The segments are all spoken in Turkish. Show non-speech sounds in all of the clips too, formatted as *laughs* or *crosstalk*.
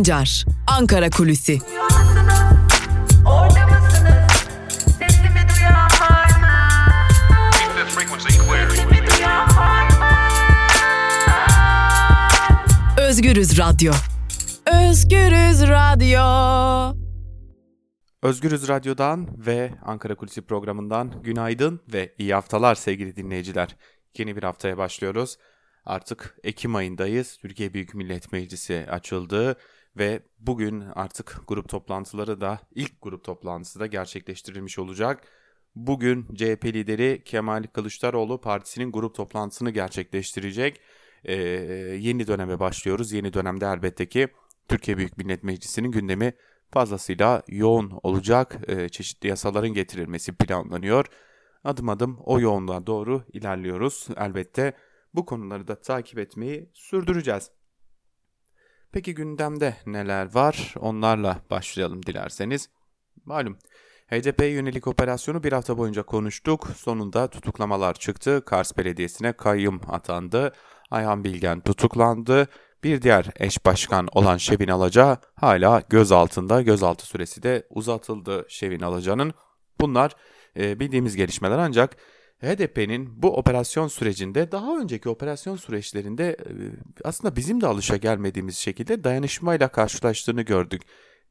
Sancar, Ankara Kulüsi. Özgürüz Radyo. Özgürüz Radyo. Özgürüz Radyo'dan ve Ankara Kulisi programından günaydın ve iyi haftalar sevgili dinleyiciler. Yeni bir haftaya başlıyoruz. Artık Ekim ayındayız. Türkiye Büyük Millet Meclisi açıldı ve bugün artık grup toplantıları da ilk grup toplantısı da gerçekleştirilmiş olacak. Bugün CHP lideri Kemal Kılıçdaroğlu partisinin grup toplantısını gerçekleştirecek. Ee, yeni döneme başlıyoruz. Yeni dönemde elbette ki Türkiye Büyük Millet Meclisi'nin gündemi fazlasıyla yoğun olacak. Ee, çeşitli yasaların getirilmesi planlanıyor. Adım adım o yoğunluğa doğru ilerliyoruz. Elbette bu konuları da takip etmeyi sürdüreceğiz. Peki gündemde neler var? Onlarla başlayalım dilerseniz. Malum HDP yönelik operasyonu bir hafta boyunca konuştuk. Sonunda tutuklamalar çıktı. Kars Belediyesi'ne kayyum atandı. Ayhan Bilgen tutuklandı. Bir diğer eş başkan olan Şevin Alaca hala gözaltında. Gözaltı süresi de uzatıldı Şevin Alaca'nın. Bunlar e, bildiğimiz gelişmeler ancak HDP'nin bu operasyon sürecinde daha önceki operasyon süreçlerinde e, aslında bizim de alışa gelmediğimiz şekilde dayanışmayla karşılaştığını gördük.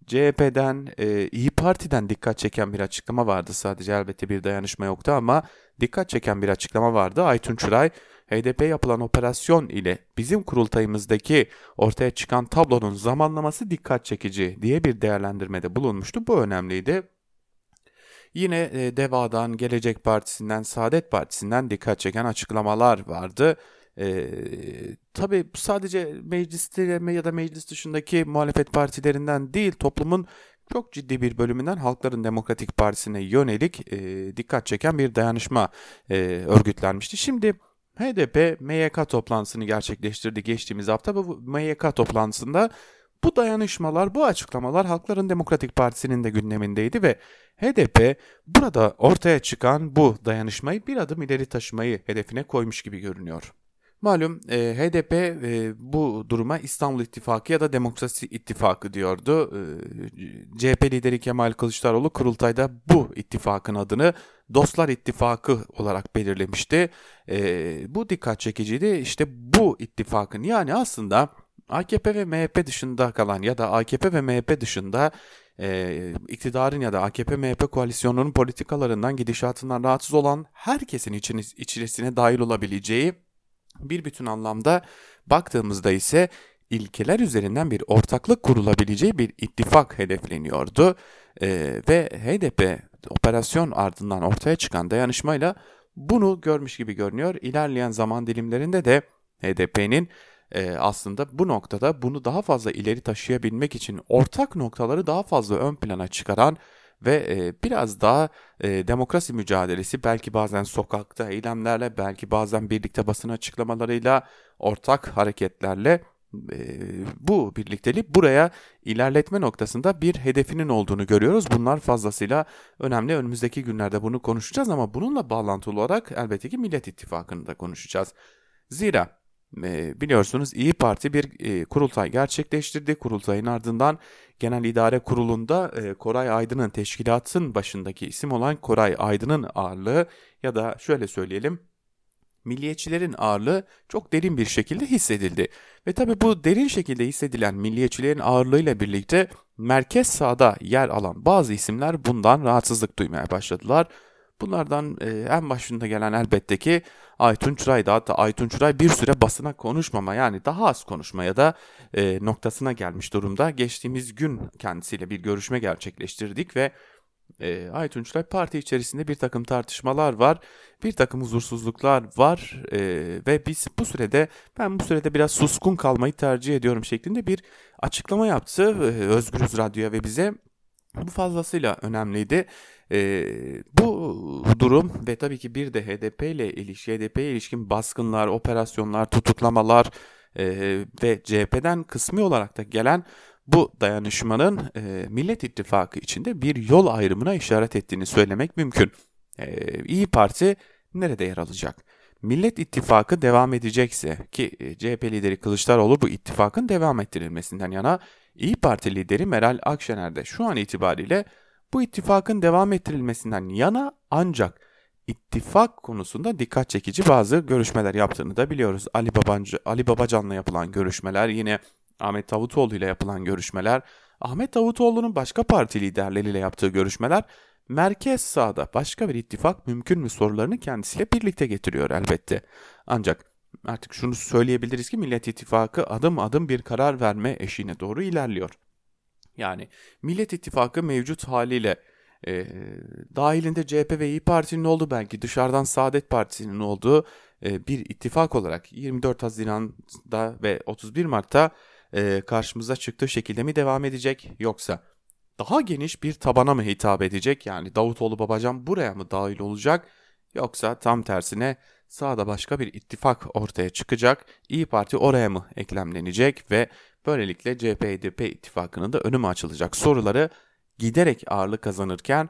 CHP'den, e, İyi Parti'den dikkat çeken bir açıklama vardı sadece elbette bir dayanışma yoktu ama dikkat çeken bir açıklama vardı. Aytun Çıray, HDP yapılan operasyon ile bizim kurultayımızdaki ortaya çıkan tablonun zamanlaması dikkat çekici diye bir değerlendirmede bulunmuştu. Bu önemliydi. Yine e, DEVA'dan, Gelecek Partisi'nden, Saadet Partisi'nden dikkat çeken açıklamalar vardı. E, tabii sadece mecliste ya da meclis dışındaki muhalefet partilerinden değil toplumun çok ciddi bir bölümünden Halkların Demokratik Partisi'ne yönelik e, dikkat çeken bir dayanışma e, örgütlenmişti. Şimdi HDP MYK toplantısını gerçekleştirdi geçtiğimiz hafta. Bu MYK toplantısında bu dayanışmalar, bu açıklamalar Halkların Demokratik Partisi'nin de gündemindeydi ve HDP burada ortaya çıkan bu dayanışmayı bir adım ileri taşımayı hedefine koymuş gibi görünüyor. Malum e, HDP e, bu duruma İstanbul İttifakı ya da Demokrasi İttifakı diyordu. E, CHP lideri Kemal Kılıçdaroğlu kurultayda bu ittifakın adını Dostlar İttifakı olarak belirlemişti. E, bu dikkat çekiciydi. İşte bu ittifakın yani aslında AKP ve MHP dışında kalan ya da AKP ve MHP dışında e, iktidarın ya da AKP-MHP koalisyonunun politikalarından, gidişatından rahatsız olan herkesin içiniz, içerisine dahil olabileceği bir bütün anlamda baktığımızda ise ilkeler üzerinden bir ortaklık kurulabileceği bir ittifak hedefleniyordu. E, ve HDP operasyon ardından ortaya çıkan dayanışmayla bunu görmüş gibi görünüyor. İlerleyen zaman dilimlerinde de HDP'nin e, aslında bu noktada bunu daha fazla ileri taşıyabilmek için ortak noktaları daha fazla ön plana çıkaran ve e, biraz daha e, demokrasi mücadelesi belki bazen sokakta eylemlerle belki bazen birlikte basın açıklamalarıyla ortak hareketlerle e, bu birlikteliği buraya ilerletme noktasında bir hedefinin olduğunu görüyoruz. Bunlar fazlasıyla önemli. Önümüzdeki günlerde bunu konuşacağız ama bununla bağlantılı olarak elbette ki Millet İttifakı'nı da konuşacağız. Zira biliyorsunuz İyi Parti bir e, kurultay gerçekleştirdi. Kurultayın ardından Genel İdare Kurulu'nda Koray Aydın'ın teşkilatın başındaki isim olan Koray Aydın'ın ağırlığı ya da şöyle söyleyelim milliyetçilerin ağırlığı çok derin bir şekilde hissedildi. Ve tabi bu derin şekilde hissedilen milliyetçilerin ağırlığıyla birlikte merkez sağda yer alan bazı isimler bundan rahatsızlık duymaya başladılar. Bunlardan e, en başında gelen elbette ki Aytun Çıray'dı. Hatta Aytun Çıray bir süre basına konuşmama yani daha az konuşmaya da e, noktasına gelmiş durumda. Geçtiğimiz gün kendisiyle bir görüşme gerçekleştirdik ve e, Aytun Çıray parti içerisinde bir takım tartışmalar var, bir takım huzursuzluklar var e, ve biz bu sürede ben bu sürede biraz suskun kalmayı tercih ediyorum şeklinde bir açıklama yaptı e, Özgürüz Radyo'ya ve bize bu fazlasıyla önemliydi. E, bu durum ve tabii ki bir de HDP ile ilişki, HDP'ye ilişkin baskınlar, operasyonlar, tutuklamalar e, ve CHP'den kısmi olarak da gelen bu dayanışmanın e, Millet İttifakı içinde bir yol ayrımına işaret ettiğini söylemek mümkün. E, İyi Parti nerede yer alacak? Millet İttifakı devam edecekse ki CHP lideri Kılıçdaroğlu bu ittifakın devam ettirilmesinden yana İyi Parti lideri Meral Akşener de şu an itibariyle bu ittifakın devam ettirilmesinden yana ancak ittifak konusunda dikkat çekici bazı görüşmeler yaptığını da biliyoruz. Ali Babancı, Ali Babacan'la yapılan görüşmeler, yine Ahmet Davutoğlu ile yapılan görüşmeler, Ahmet Davutoğlu'nun başka parti liderleriyle yaptığı görüşmeler merkez sağda başka bir ittifak mümkün mü sorularını kendisiyle birlikte getiriyor elbette. Ancak artık şunu söyleyebiliriz ki Millet İttifakı adım adım bir karar verme eşiğine doğru ilerliyor. Yani Millet İttifakı mevcut haliyle e, dahilinde CHP ve İyi Parti'nin olduğu belki dışarıdan Saadet Partisi'nin olduğu e, bir ittifak olarak 24 Haziran'da ve 31 Mart'ta e, karşımıza çıktığı şekilde mi devam edecek yoksa daha geniş bir tabana mı hitap edecek? Yani Davutoğlu Babacan buraya mı dahil olacak yoksa tam tersine sağda başka bir ittifak ortaya çıkacak. İyi Parti oraya mı eklemlenecek ve böylelikle CHP-HDP ittifakının da önü mü açılacak soruları giderek ağırlık kazanırken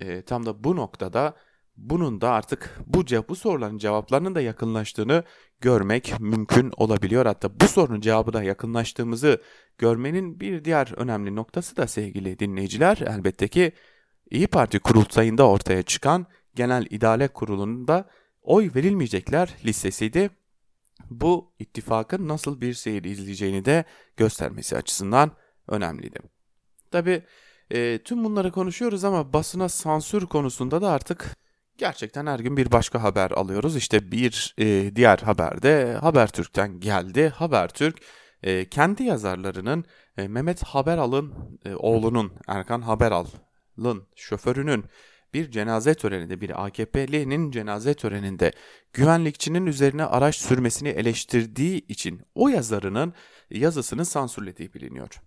e, tam da bu noktada bunun da artık bu, bu soruların cevaplarının da yakınlaştığını görmek mümkün olabiliyor. Hatta bu sorunun cevabına yakınlaştığımızı görmenin bir diğer önemli noktası da sevgili dinleyiciler elbette ki İyi Parti kurultayında ortaya çıkan Genel İdare Kurulu'nun da oy verilmeyecekler listesiydi. Bu ittifakın nasıl bir seyir izleyeceğini de göstermesi açısından önemliydi. Tabi e, tüm bunları konuşuyoruz ama basına sansür konusunda da artık gerçekten her gün bir başka haber alıyoruz. İşte bir e, diğer haberde Habertürk'ten geldi. Habertürk e, kendi yazarlarının e, Mehmet Haberal'ın e, oğlunun Erkan Haberal'ın şoförünün bir cenaze töreninde bir AKP'linin cenaze töreninde güvenlikçinin üzerine araç sürmesini eleştirdiği için o yazarının yazısını sansürlediği biliniyor.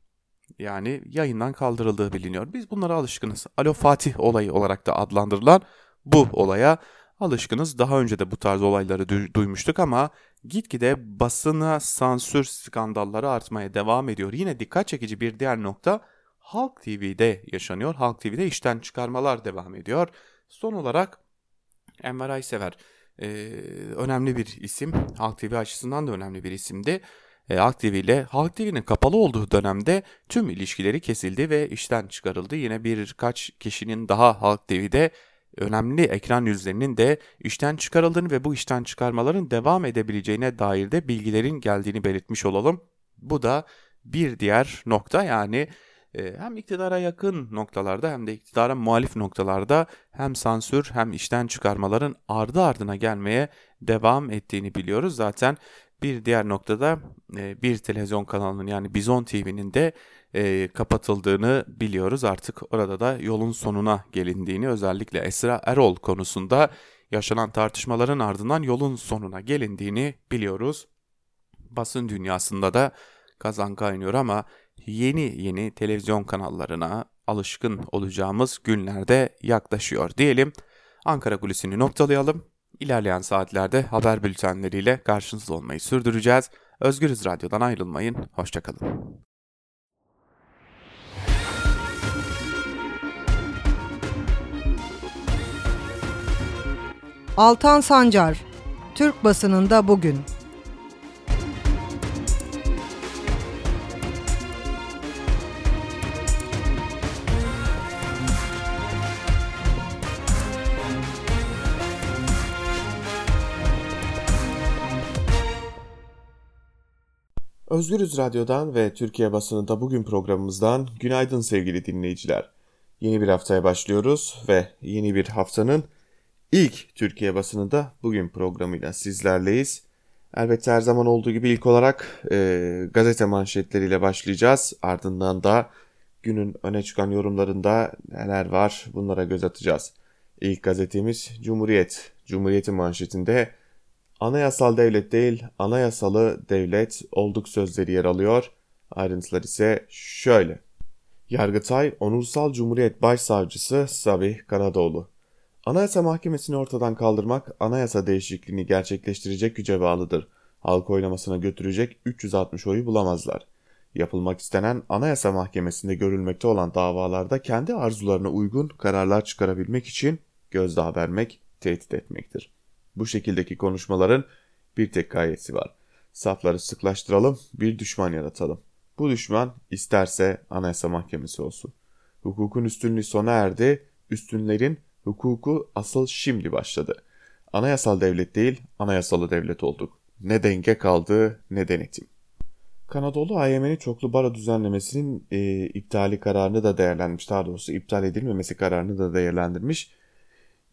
Yani yayından kaldırıldığı biliniyor. Biz bunlara alışkınız. Alo Fatih olayı olarak da adlandırılan bu olaya alışkınız. Daha önce de bu tarz olayları du- duymuştuk ama gitgide basına sansür skandalları artmaya devam ediyor. Yine dikkat çekici bir diğer nokta Halk TV'de yaşanıyor. Halk TV'de işten çıkarmalar devam ediyor. Son olarak Enver Aysever e, önemli bir isim. Halk TV açısından da önemli bir isimdi. E, Halk TV ile Halk TV'nin kapalı olduğu dönemde tüm ilişkileri kesildi ve işten çıkarıldı. Yine birkaç kişinin daha Halk TV'de önemli ekran yüzlerinin de işten çıkarıldığını ve bu işten çıkarmaların devam edebileceğine dair de bilgilerin geldiğini belirtmiş olalım. Bu da bir diğer nokta yani hem iktidara yakın noktalarda hem de iktidara muhalif noktalarda hem sansür hem işten çıkarmaların ardı ardına gelmeye devam ettiğini biliyoruz. Zaten bir diğer noktada bir televizyon kanalının yani Bizon TV'nin de kapatıldığını biliyoruz. Artık orada da yolun sonuna gelindiğini özellikle Esra Erol konusunda yaşanan tartışmaların ardından yolun sonuna gelindiğini biliyoruz. Basın dünyasında da kazan kaynıyor ama yeni yeni televizyon kanallarına alışkın olacağımız günlerde yaklaşıyor diyelim. Ankara kulisini noktalayalım. İlerleyen saatlerde haber bültenleriyle karşınızda olmayı sürdüreceğiz. Özgürüz Radyo'dan ayrılmayın. Hoşçakalın. Altan Sancar, Türk basınında bugün. Özgürüz Radyo'dan ve Türkiye basınında bugün programımızdan günaydın sevgili dinleyiciler. Yeni bir haftaya başlıyoruz ve yeni bir haftanın ilk Türkiye basınında bugün programıyla sizlerleyiz. Elbette her zaman olduğu gibi ilk olarak e, gazete manşetleriyle başlayacağız. Ardından da günün öne çıkan yorumlarında neler var bunlara göz atacağız. İlk gazetemiz Cumhuriyet. Cumhuriyet'in manşetinde Anayasal devlet değil, anayasalı devlet olduk sözleri yer alıyor. Ayrıntılar ise şöyle. Yargıtay, Onursal Cumhuriyet Başsavcısı Sabih Karadoğlu. Anayasa Mahkemesi'ni ortadan kaldırmak, anayasa değişikliğini gerçekleştirecek güce bağlıdır. Halk oylamasına götürecek 360 oyu bulamazlar. Yapılmak istenen Anayasa Mahkemesi'nde görülmekte olan davalarda kendi arzularına uygun kararlar çıkarabilmek için gözdağı vermek, tehdit etmektir.'' Bu şekildeki konuşmaların bir tek gayesi var. Safları sıklaştıralım, bir düşman yaratalım. Bu düşman isterse Anayasa Mahkemesi olsun. Hukukun üstünlüğü sona erdi, üstünlerin hukuku asıl şimdi başladı. Anayasal devlet değil, anayasalı devlet olduk. Ne denge kaldı ne denetim. Kanadolu AYM'nin çoklu baro düzenlemesinin e, iptali kararını da değerlendirmiş. Daha doğrusu iptal edilmemesi kararını da değerlendirmiş.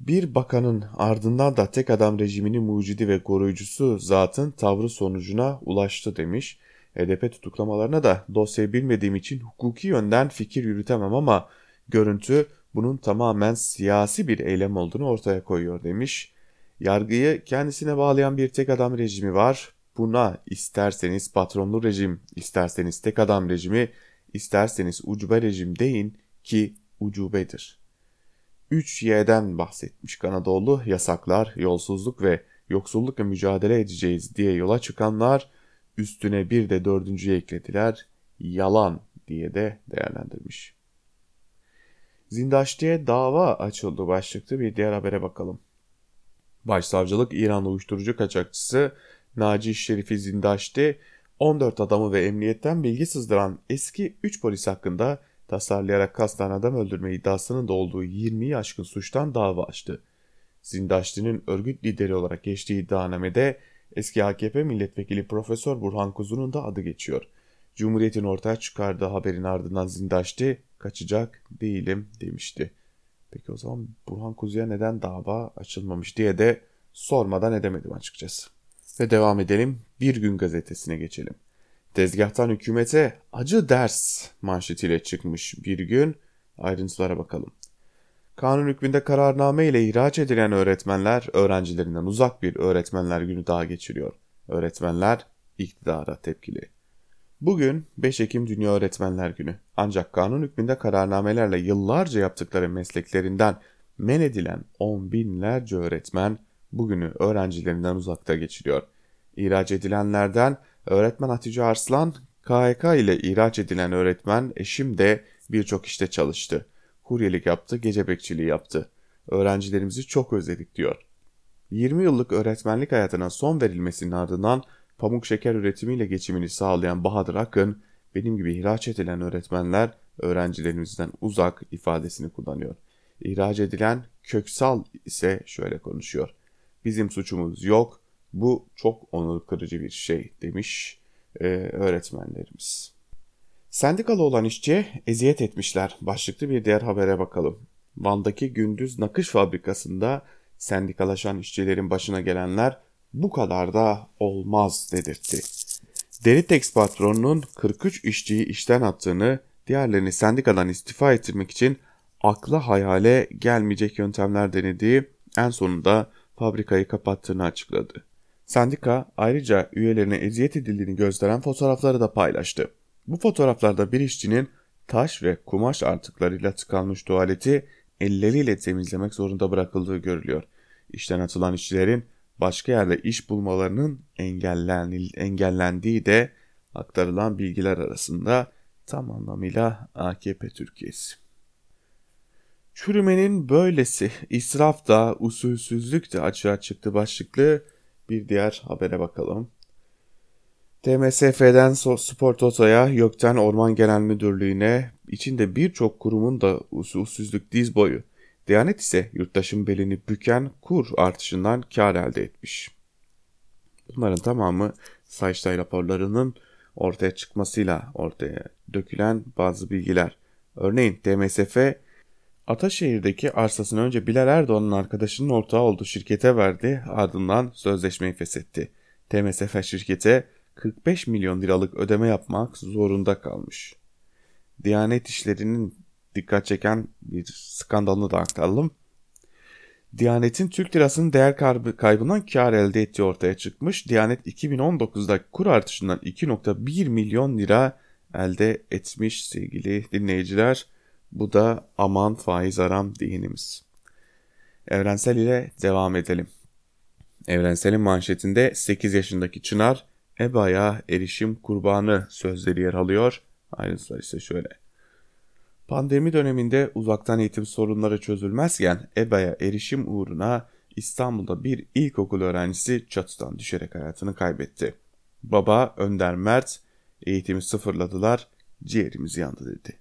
Bir bakanın ardından da tek adam rejiminin mucidi ve koruyucusu zatın tavrı sonucuna ulaştı demiş. HDP tutuklamalarına da dosyayı bilmediğim için hukuki yönden fikir yürütemem ama görüntü bunun tamamen siyasi bir eylem olduğunu ortaya koyuyor demiş. Yargıyı kendisine bağlayan bir tek adam rejimi var. Buna isterseniz patronlu rejim, isterseniz tek adam rejimi, isterseniz ucube rejim deyin ki ucubedir. 3Y'den bahsetmiş Kanadoğlu yasaklar, yolsuzluk ve yoksullukla mücadele edeceğiz diye yola çıkanlar üstüne bir de dördüncüye eklediler yalan diye de değerlendirmiş. Zindaşti'ye dava açıldı başlıklı bir diğer habere bakalım. Başsavcılık İran uyuşturucu kaçakçısı Naci Şerifi Zindaşti 14 adamı ve emniyetten bilgi sızdıran eski 3 polis hakkında tasarlayarak kasten adam öldürme iddiasının da olduğu 20'yi aşkın suçtan dava açtı. Zindaşti'nin örgüt lideri olarak geçtiği iddianamede eski AKP milletvekili Profesör Burhan Kuzu'nun da adı geçiyor. Cumhuriyet'in ortaya çıkardığı haberin ardından Zindaşti kaçacak değilim demişti. Peki o zaman Burhan Kuzu'ya neden dava açılmamış diye de sormadan edemedim açıkçası. Ve devam edelim Bir Gün gazetesine geçelim. Tezgahtan hükümete acı ders manşetiyle çıkmış bir gün ayrıntılara bakalım. Kanun hükmünde kararname ile ihraç edilen öğretmenler öğrencilerinden uzak bir öğretmenler günü daha geçiriyor. Öğretmenler iktidara tepkili. Bugün 5 Ekim Dünya Öğretmenler Günü. Ancak kanun hükmünde kararnamelerle yıllarca yaptıkları mesleklerinden men edilen on binlerce öğretmen bugünü öğrencilerinden uzakta geçiriyor. İhraç edilenlerden öğretmen Hatice Arslan, KHK ile ihraç edilen öğretmen eşim de birçok işte çalıştı. Kuryelik yaptı, gece bekçiliği yaptı. Öğrencilerimizi çok özledik diyor. 20 yıllık öğretmenlik hayatına son verilmesinin ardından pamuk şeker üretimiyle geçimini sağlayan Bahadır Akın, benim gibi ihraç edilen öğretmenler öğrencilerimizden uzak ifadesini kullanıyor. İhraç edilen Köksal ise şöyle konuşuyor. Bizim suçumuz yok, bu çok onur kırıcı bir şey demiş e, öğretmenlerimiz. Sendikalı olan işçiye eziyet etmişler. Başlıklı bir diğer habere bakalım. Van'daki Gündüz Nakış Fabrikası'nda sendikalaşan işçilerin başına gelenler bu kadar da olmaz dedirtti. Deritex patronunun 43 işçiyi işten attığını, diğerlerini sendikadan istifa ettirmek için akla hayale gelmeyecek yöntemler denediği en sonunda fabrikayı kapattığını açıkladı. Sendika ayrıca üyelerine eziyet edildiğini gösteren fotoğrafları da paylaştı. Bu fotoğraflarda bir işçinin taş ve kumaş artıklarıyla tıkanmış tuvaleti elleriyle temizlemek zorunda bırakıldığı görülüyor. İşten atılan işçilerin başka yerde iş bulmalarının engellendiği de aktarılan bilgiler arasında tam anlamıyla AKP Türkiye'si. Çürümenin böylesi israf da usulsüzlük de açığa çıktı başlıklı bir diğer habere bakalım. TMSF'den Spor Toto'ya, YÖK'ten Orman Genel Müdürlüğü'ne, içinde birçok kurumun da usulsüzlük diz boyu. Diyanet ise yurttaşın belini büken kur artışından kar elde etmiş. Bunların tamamı Sayıştay raporlarının ortaya çıkmasıyla ortaya dökülen bazı bilgiler. Örneğin TMSF Ataşehir'deki arsasını önce Bilal Erdoğan'ın arkadaşının ortağı olduğu şirkete verdi ardından sözleşmeyi feshetti. TMSF şirkete 45 milyon liralık ödeme yapmak zorunda kalmış. Diyanet işlerinin dikkat çeken bir skandalını da aktaralım. Diyanet'in Türk lirasının değer kaybından kar elde ettiği ortaya çıkmış. Diyanet 2019'da kur artışından 2.1 milyon lira elde etmiş sevgili dinleyiciler. Bu da aman faiz aram dinimiz. Evrensel ile devam edelim. Evrensel'in manşetinde 8 yaşındaki Çınar EBA'ya erişim kurbanı sözleri yer alıyor. Ayrıntılar ise şöyle. Pandemi döneminde uzaktan eğitim sorunları çözülmezken EBA'ya erişim uğruna İstanbul'da bir ilkokul öğrencisi çatıdan düşerek hayatını kaybetti. Baba Önder Mert Eğitimi sıfırladılar, ciğerimiz yandı dedi.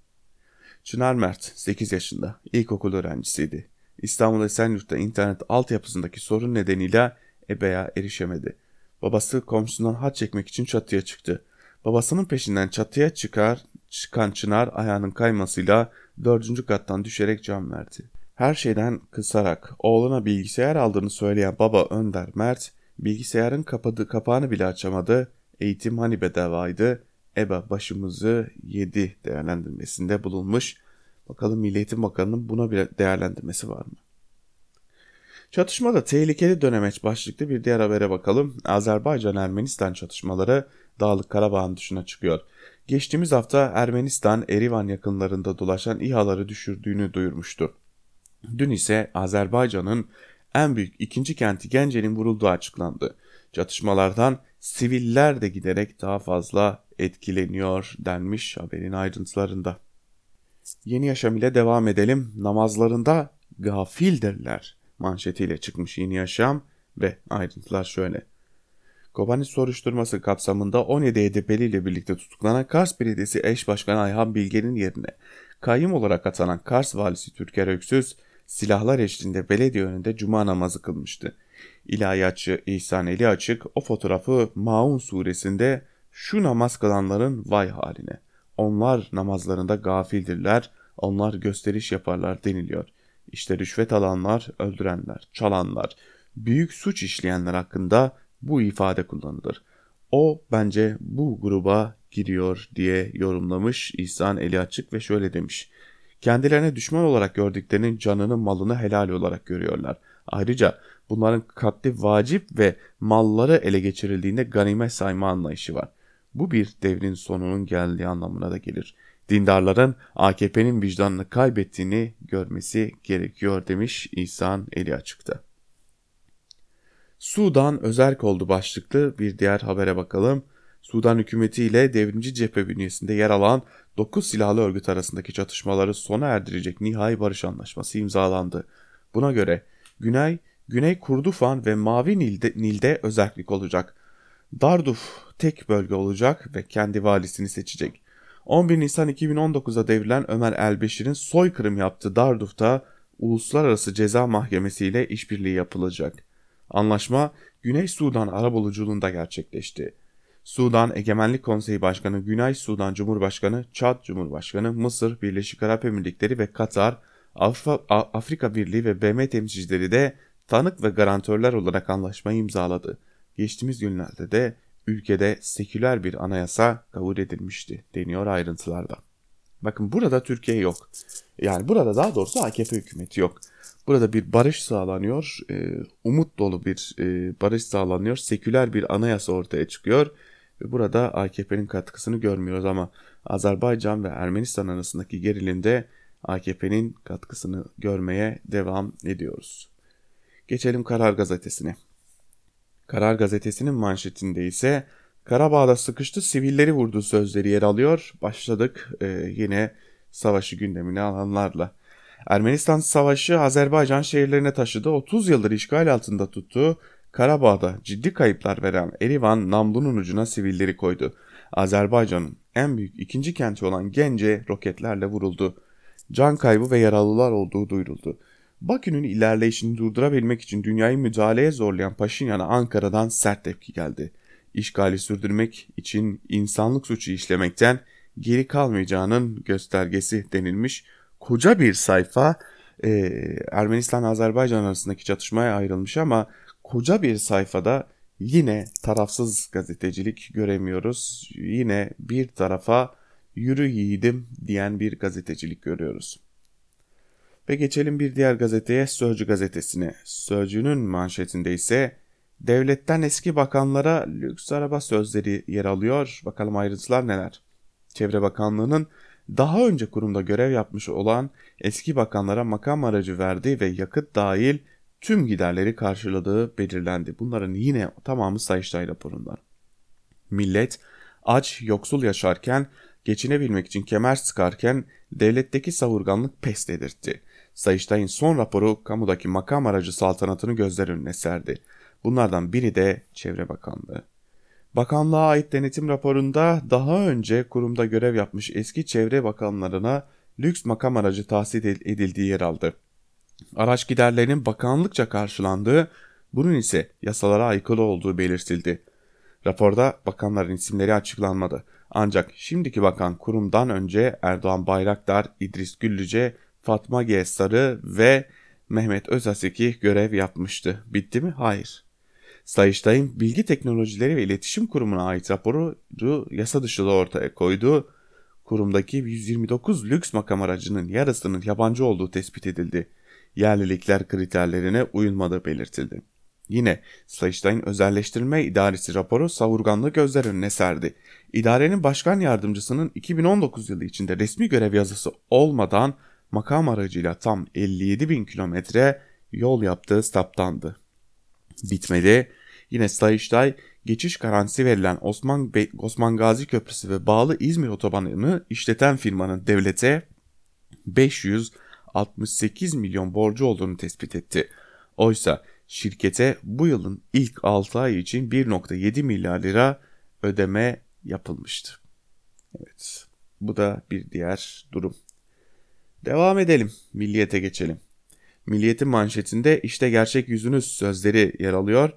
Çınar Mert 8 yaşında, ilkokul öğrencisiydi. İstanbul Esenyurt'ta internet altyapısındaki sorun nedeniyle EBA'ya erişemedi. Babası komşusundan hat çekmek için çatıya çıktı. Babasının peşinden çatıya çıkar, çıkan Çınar ayağının kaymasıyla dördüncü kattan düşerek can verdi. Her şeyden kısarak oğluna bilgisayar aldığını söyleyen baba Önder Mert, bilgisayarın kapadığı kapağını bile açamadı, eğitim hani bedavaydı, EBA başımızı yedi değerlendirmesinde bulunmuş. Bakalım Milli Eğitim Bakanı'nın buna bir değerlendirmesi var mı? Çatışmada tehlikeli dönemeç başlıklı bir diğer habere bakalım. Azerbaycan-Ermenistan çatışmaları Dağlık Karabağ'ın dışına çıkıyor. Geçtiğimiz hafta Ermenistan Erivan yakınlarında dolaşan İHA'ları düşürdüğünü duyurmuştu. Dün ise Azerbaycan'ın en büyük ikinci kenti Gence'nin vurulduğu açıklandı. Çatışmalardan siviller de giderek daha fazla etkileniyor denmiş haberin ayrıntılarında. Yeni Yaşam ile devam edelim. Namazlarında gafildirler manşetiyle çıkmış Yeni Yaşam ve ayrıntılar şöyle. Kobani soruşturması kapsamında 17 HDP'li ile birlikte tutuklanan Kars Belediyesi eş başkanı Ayhan Bilge'nin yerine kayyum olarak atanan Kars valisi Türker Öksüz silahlar eşliğinde belediye önünde cuma namazı kılmıştı. İlahiyatçı İhsan Eli Açık o fotoğrafı Maun suresinde şu namaz kılanların vay haline. Onlar namazlarında gafildirler, onlar gösteriş yaparlar deniliyor. İşte rüşvet alanlar, öldürenler, çalanlar, büyük suç işleyenler hakkında bu ifade kullanılır. O bence bu gruba giriyor diye yorumlamış İhsan Eli Açık ve şöyle demiş. Kendilerine düşman olarak gördüklerinin canını malını helal olarak görüyorlar. Ayrıca bunların katli vacip ve malları ele geçirildiğinde ganimet sayma anlayışı var. Bu bir devrin sonunun geldiği anlamına da gelir. Dindarların AKP'nin vicdanını kaybettiğini görmesi gerekiyor demiş İhsan Eli Açık'ta. Sudan özerk oldu başlıklı bir diğer habere bakalım. Sudan hükümeti ile devrimci cephe bünyesinde yer alan 9 silahlı örgüt arasındaki çatışmaları sona erdirecek nihai barış anlaşması imzalandı. Buna göre Güney, Güney Kurdufan ve Mavi Nil'de, Nil'de özellik olacak. Darduf tek bölge olacak ve kendi valisini seçecek. 11 Nisan 2019'da devrilen Ömer Elbeşir'in soykırım yaptığı Darduf'ta Uluslararası Ceza Mahkemesi ile işbirliği yapılacak. Anlaşma Güney Sudan arabuluculuğunda gerçekleşti. Sudan Egemenlik Konseyi Başkanı, Güney Sudan Cumhurbaşkanı, Çad Cumhurbaşkanı, Mısır, Birleşik Arap Emirlikleri ve Katar, Afrika Birliği ve BM temsilcileri de tanık ve garantörler olarak anlaşmayı imzaladı. Geçtiğimiz günlerde de ülkede seküler bir anayasa kabul edilmişti deniyor ayrıntılarda. Bakın burada Türkiye yok. Yani burada daha doğrusu AKP hükümeti yok. Burada bir barış sağlanıyor, e, umut dolu bir e, barış sağlanıyor, seküler bir anayasa ortaya çıkıyor ve burada AKP'nin katkısını görmüyoruz ama Azerbaycan ve Ermenistan arasındaki gerilimde AKP'nin katkısını görmeye devam ediyoruz. Geçelim Karar Gazetesi'ne. Karar Gazetesi'nin manşetinde ise Karabağ'da sıkıştı sivilleri vurdu sözleri yer alıyor. Başladık e, yine savaşı gündemine alanlarla. Ermenistan savaşı Azerbaycan şehirlerine taşıdı. 30 yıldır işgal altında tuttuğu Karabağ'da ciddi kayıplar veren Erivan namlunun ucuna sivilleri koydu. Azerbaycan'ın en büyük ikinci kenti olan Gence roketlerle vuruldu. Can kaybı ve yaralılar olduğu duyuruldu. Bakü'nün ilerleyişini durdurabilmek için dünyayı müdahaleye zorlayan Paşinyan'a Ankara'dan sert tepki geldi. İşgali sürdürmek için insanlık suçu işlemekten geri kalmayacağının göstergesi denilmiş. Koca bir sayfa e, Ermenistan-Azerbaycan arasındaki çatışmaya ayrılmış ama koca bir sayfada yine tarafsız gazetecilik göremiyoruz. Yine bir tarafa yürü yiğidim diyen bir gazetecilik görüyoruz. Ve geçelim bir diğer gazeteye Sözcü gazetesine. Sözcü'nün manşetinde ise devletten eski bakanlara lüks araba sözleri yer alıyor. Bakalım ayrıntılar neler? Çevre Bakanlığı'nın daha önce kurumda görev yapmış olan eski bakanlara makam aracı verdiği ve yakıt dahil tüm giderleri karşıladığı belirlendi. Bunların yine tamamı Sayıştay raporundan. Millet aç, yoksul yaşarken, geçinebilmek için kemer sıkarken devletteki savurganlık pes dedirtti. Sayıştay'ın son raporu kamudaki makam aracı saltanatını gözler önüne serdi. Bunlardan biri de Çevre Bakanlığı. Bakanlığa ait denetim raporunda daha önce kurumda görev yapmış eski çevre bakanlarına lüks makam aracı tahsil edildiği yer aldı. Araç giderlerinin bakanlıkça karşılandığı, bunun ise yasalara aykırı olduğu belirtildi. Raporda bakanların isimleri açıklanmadı. Ancak şimdiki bakan kurumdan önce Erdoğan Bayraktar, İdris Güllüce, Fatma G. Ve Mehmet Özaseki görev yapmıştı. Bitti mi? Hayır. Sayıştay'ın Bilgi Teknolojileri ve İletişim Kurumu'na ait raporu yasa dışı da ortaya koydu. Kurumdaki 129 lüks makam aracının yarısının yabancı olduğu tespit edildi. Yerlilikler kriterlerine uyulmadığı belirtildi. Yine Sayıştay'ın özelleştirilme idaresi raporu savurganlığı gözler önüne serdi. İdarenin başkan yardımcısının 2019 yılı içinde resmi görev yazısı olmadan makam aracıyla tam 57 bin kilometre yol yaptığı saptandı. Bitmedi. Yine Sayıştay geçiş garantisi verilen Osman, Be Osman Gazi Köprüsü ve bağlı İzmir otobanını işleten firmanın devlete 568 milyon borcu olduğunu tespit etti. Oysa şirkete bu yılın ilk 6 ay için 1.7 milyar lira ödeme yapılmıştı. Evet bu da bir diğer durum. Devam edelim. Milliyete geçelim. Milliyetin manşetinde işte gerçek yüzünüz sözleri yer alıyor.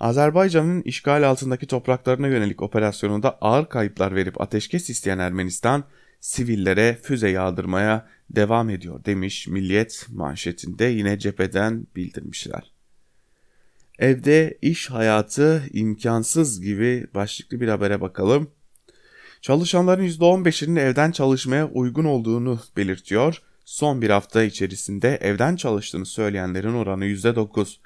Azerbaycan'ın işgal altındaki topraklarına yönelik operasyonunda ağır kayıplar verip ateşkes isteyen Ermenistan sivillere füze yağdırmaya devam ediyor demiş Milliyet manşetinde yine cepheden bildirmişler. Evde iş hayatı imkansız gibi başlıklı bir habere bakalım. Çalışanların %15'inin evden çalışmaya uygun olduğunu belirtiyor. Son bir hafta içerisinde evden çalıştığını söyleyenlerin oranı %9.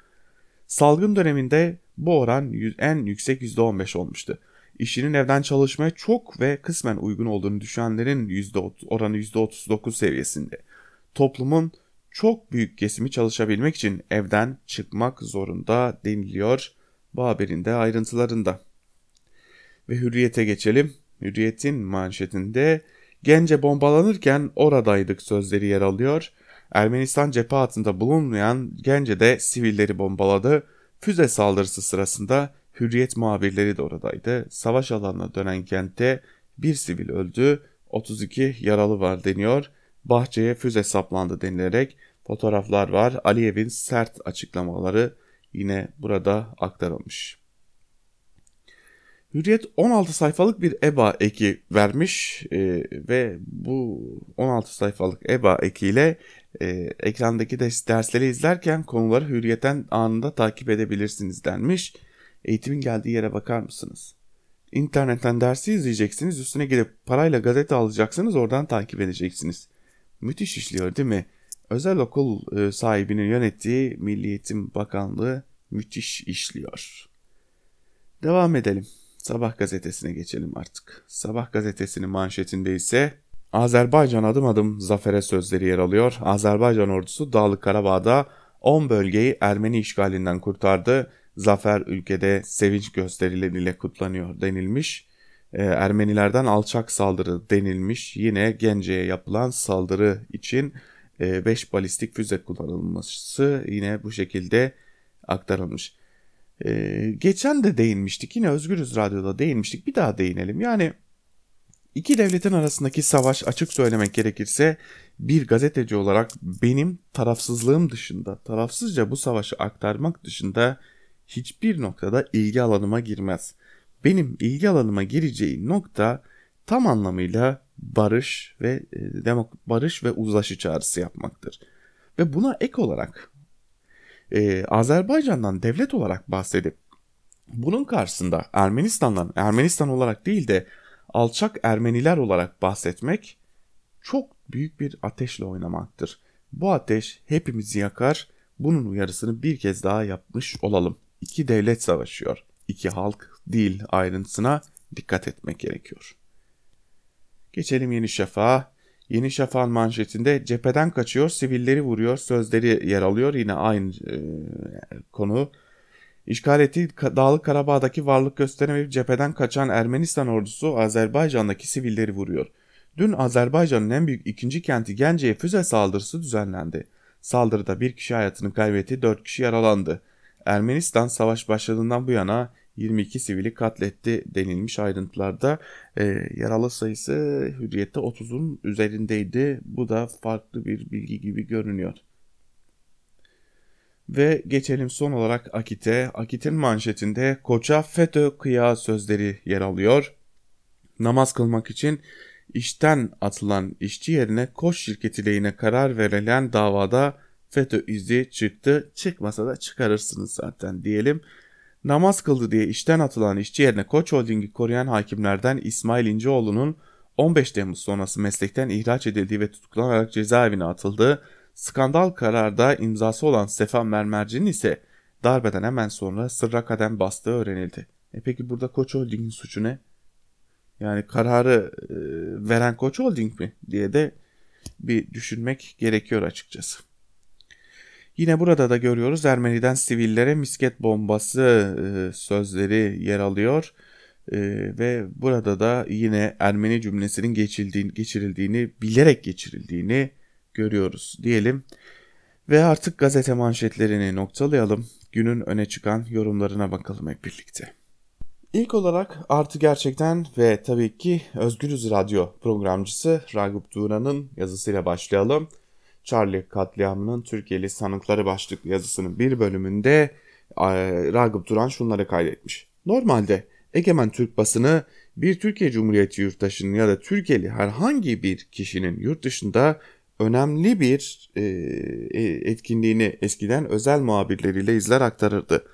Salgın döneminde bu oran en yüksek %15 olmuştu. İşinin evden çalışmaya çok ve kısmen uygun olduğunu düşünenlerin %30, oranı %39 seviyesinde. Toplumun çok büyük kesimi çalışabilmek için evden çıkmak zorunda deniliyor bu haberin de ayrıntılarında. Ve hürriyete geçelim. Hürriyet'in manşetinde Gence bombalanırken oradaydık sözleri yer alıyor. Ermenistan cephe hattında bulunmayan Gence'de sivilleri bombaladı. Füze saldırısı sırasında Hürriyet muhabirleri de oradaydı. Savaş alanına dönen kentte bir sivil öldü, 32 yaralı var deniyor. Bahçeye füze saplandı denilerek fotoğraflar var. Aliyev'in sert açıklamaları yine burada aktarılmış. Hürriyet 16 sayfalık bir EBA eki vermiş e, ve bu 16 sayfalık EBA ekiyle e, ekrandaki ders, dersleri izlerken konuları Hürriyet'ten anında takip edebilirsiniz denmiş. Eğitimin geldiği yere bakar mısınız? İnternetten dersi izleyeceksiniz, üstüne gidip parayla gazete alacaksınız, oradan takip edeceksiniz. Müthiş işliyor değil mi? Özel okul e, sahibinin yönettiği Milli Eğitim Bakanlığı müthiş işliyor. Devam edelim. Sabah gazetesine geçelim artık. Sabah gazetesinin manşetinde ise Azerbaycan adım adım zafere sözleri yer alıyor. Azerbaycan ordusu Dağlık Karabağ'da 10 bölgeyi Ermeni işgalinden kurtardı. Zafer ülkede sevinç gösterileriyle kutlanıyor denilmiş. Ee, Ermenilerden alçak saldırı denilmiş. Yine Gence'ye yapılan saldırı için 5 e, balistik füze kullanılması yine bu şekilde aktarılmış. Ee, geçen de değinmiştik yine Özgürüz Radyo'da değinmiştik bir daha değinelim. Yani iki devletin arasındaki savaş açık söylemek gerekirse bir gazeteci olarak benim tarafsızlığım dışında tarafsızca bu savaşı aktarmak dışında hiçbir noktada ilgi alanıma girmez. Benim ilgi alanıma gireceği nokta tam anlamıyla barış ve e, demok barış ve uzlaşı çağrısı yapmaktır. Ve buna ek olarak e, Azerbaycan'dan devlet olarak bahsedip bunun karşısında Ermenistan'dan Ermenistan olarak değil de alçak Ermeniler olarak bahsetmek çok büyük bir ateşle oynamaktır. Bu ateş hepimizi yakar. Bunun uyarısını bir kez daha yapmış olalım. İki devlet savaşıyor. İki halk değil ayrıntısına dikkat etmek gerekiyor. Geçelim Yeni Şafak'a. Yeni Şafak'ın manşetinde cepheden kaçıyor, sivilleri vuruyor sözleri yer alıyor. Yine aynı e, konu. İşgal ettiği Dağlık Karabağ'daki varlık gösteremeyip cepheden kaçan Ermenistan ordusu Azerbaycan'daki sivilleri vuruyor. Dün Azerbaycan'ın en büyük ikinci kenti Gence'ye füze saldırısı düzenlendi. Saldırıda bir kişi hayatını kaybetti, dört kişi yaralandı. Ermenistan savaş başladığından bu yana 22 sivili katletti denilmiş ayrıntılarda. E, yaralı sayısı hürriyette 30'un üzerindeydi. Bu da farklı bir bilgi gibi görünüyor. Ve geçelim son olarak Akit'e. Akit'in manşetinde koça FETÖ kıya sözleri yer alıyor. Namaz kılmak için işten atılan işçi yerine Koç şirketi lehine karar verilen davada FETÖ izi çıktı. Çıkmasa da çıkarırsınız zaten diyelim. Namaz kıldı diye işten atılan işçi yerine Koç Holding'i koruyan hakimlerden İsmail İnceoğlu'nun 15 Temmuz sonrası meslekten ihraç edildiği ve tutuklanarak cezaevine atıldığı skandal kararda imzası olan Stefan Mermerci'nin ise darbeden hemen sonra sırra kadem bastığı öğrenildi. E peki burada Koç Holding'in suçu ne? Yani kararı e, veren Koç Holding mi diye de bir düşünmek gerekiyor açıkçası. Yine burada da görüyoruz Ermeni'den sivillere misket bombası e, sözleri yer alıyor. E, ve burada da yine Ermeni cümlesinin geçildiğini, geçirildiğini, bilerek geçirildiğini görüyoruz diyelim. Ve artık gazete manşetlerini noktalayalım. Günün öne çıkan yorumlarına bakalım hep birlikte. İlk olarak Artı Gerçekten ve tabii ki Özgürüz Radyo programcısı Ragıp Duran'ın yazısıyla başlayalım. Charlie katliamının Türkiye'li sanıkları başlıklı yazısının bir bölümünde Ragıp Duran şunları kaydetmiş. Normalde egemen Türk basını bir Türkiye Cumhuriyeti yurttaşının ya da Türkiye'li herhangi bir kişinin yurt dışında önemli bir e, e, etkinliğini eskiden özel muhabirleriyle izler aktarırdı.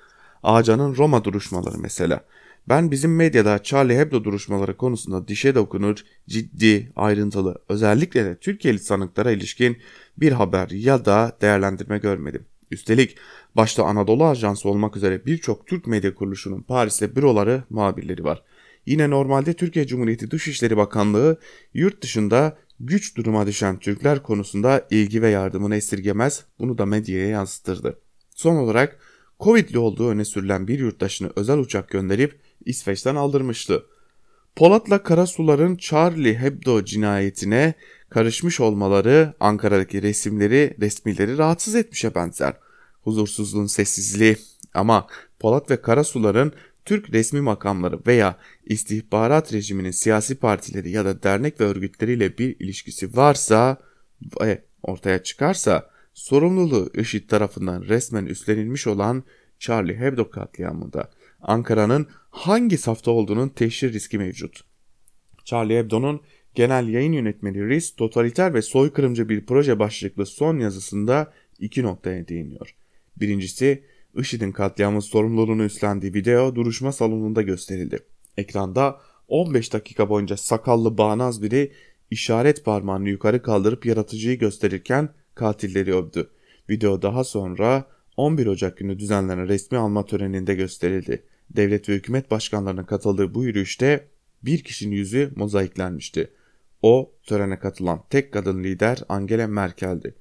Ağcan'ın Roma duruşmaları mesela. Ben bizim medyada Charlie Hebdo duruşmaları konusunda dişe dokunur, ciddi, ayrıntılı, özellikle de Türkiye'li sanıklara ilişkin bir haber ya da değerlendirme görmedim. Üstelik başta Anadolu Ajansı olmak üzere birçok Türk medya kuruluşunun Paris'te büroları, muhabirleri var. Yine normalde Türkiye Cumhuriyeti Dışişleri Bakanlığı yurt dışında güç duruma düşen Türkler konusunda ilgi ve yardımını esirgemez, bunu da medyaya yansıtırdı. Son olarak Covid'li olduğu öne sürülen bir yurttaşını özel uçak gönderip İsveç'ten aldırmıştı. Polat'la Karasular'ın Charlie Hebdo cinayetine karışmış olmaları Ankara'daki resimleri, resmileri rahatsız etmişe benzer. Huzursuzluğun sessizliği ama Polat ve Karasular'ın Türk resmi makamları veya istihbarat rejiminin siyasi partileri ya da dernek ve örgütleriyle bir ilişkisi varsa ve ortaya çıkarsa sorumluluğu IŞİD tarafından resmen üstlenilmiş olan Charlie Hebdo katliamında Ankara'nın hangi safta olduğunun teşhir riski mevcut. Charlie Hebdo'nun genel yayın yönetmeni Riz totaliter ve soykırımcı bir proje başlıklı son yazısında iki noktaya değiniyor. Birincisi IŞİD'in katliamı sorumluluğunu üstlendiği video duruşma salonunda gösterildi. Ekranda 15 dakika boyunca sakallı bağnaz biri işaret parmağını yukarı kaldırıp yaratıcıyı gösterirken katilleri övdü. Video daha sonra 11 Ocak günü düzenlenen resmi alma töreninde gösterildi. Devlet ve hükümet başkanlarının katıldığı bu yürüyüşte bir kişinin yüzü mozaiklenmişti. O törene katılan tek kadın lider Angela Merkel'di.